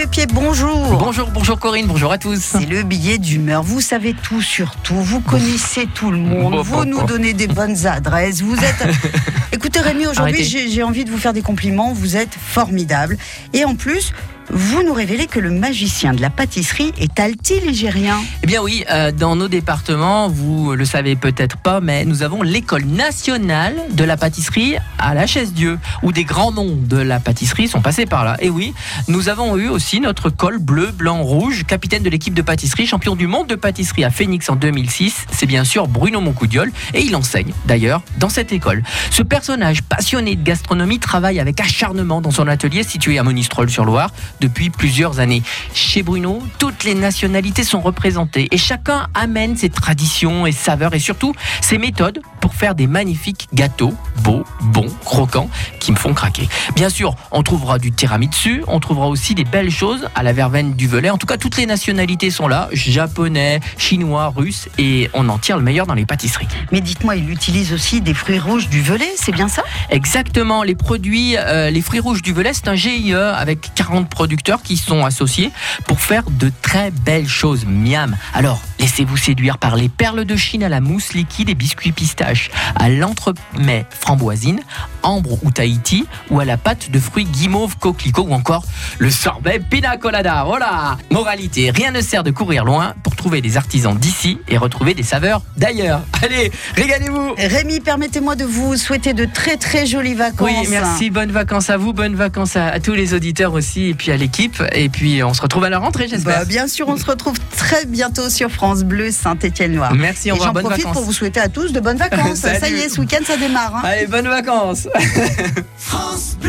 Pépier, bonjour. Bonjour, bonjour Corinne, bonjour à tous. C'est le billet d'humeur. Vous savez tout sur tout. Vous connaissez tout le monde. Bon, Vous bon, nous bon. donnez des bonnes adresses. Vous êtes. Écoutez, Rémi, aujourd'hui, j'ai envie de vous faire des compliments. Vous êtes formidable. Et en plus, vous nous révélez que le magicien de la pâtisserie est alti-ligérien. Eh bien oui, euh, dans nos départements, vous le savez peut-être pas, mais nous avons l'école nationale de la pâtisserie à la Chaise-Dieu, où des grands noms de la pâtisserie sont passés par là. Et oui, nous avons eu aussi notre col bleu, blanc, rouge, capitaine de l'équipe de pâtisserie, champion du monde de pâtisserie à Phoenix en 2006. C'est bien sûr Bruno Moncoudiol, et il enseigne d'ailleurs dans cette école. Ce personnage passionné de gastronomie travaille avec acharnement dans son atelier situé à Monistrol-sur-Loire depuis plusieurs années. Chez Bruno, toutes les nationalités sont représentées et chacun amène ses traditions et saveurs et surtout ses méthodes pour faire des magnifiques gâteaux beaux, bons, croquants qui me font craquer. Bien sûr, on trouvera du tiramisu, on trouvera aussi des belles choses à la verveine du Velay. En tout cas, toutes les nationalités sont là, japonais, chinois, russes et on en tire le meilleur dans les pâtisseries. Mais dites-moi, il utilise aussi des fruits rouges du Velay, c'est bien ça? Exactement, les produits, euh, les fruits rouges du Velay, c'est un GIE avec 40 qui sont associés pour faire de très belles choses. Miam. Alors, laissez-vous séduire par les perles de Chine à la mousse liquide et biscuits pistache, à l'entremet framboisine, ambre ou Tahiti, ou à la pâte de fruits guimauve coquelicot ou encore le sorbet pina colada. Voilà. Moralité, rien ne sert de courir loin pour trouver des artisans d'ici et retrouver des saveurs d'ailleurs. Allez, régalez-vous. Rémi, permettez-moi de vous souhaiter de très très jolies vacances. Oui, merci. Bonnes vacances à vous, bonnes vacances à, à tous les auditeurs aussi, et puis à l'équipe. Et puis on se retrouve à la rentrée, j'espère. Bah, bien sûr, on se retrouve très bientôt sur France Bleu Saint-Étienne-Loire. Merci, Et revoir. j'en Bonnes profite vacances. pour vous souhaiter à tous de bonnes vacances. Ça y est, ce week-end ça démarre. hein. Allez, bonnes vacances. France Bleu.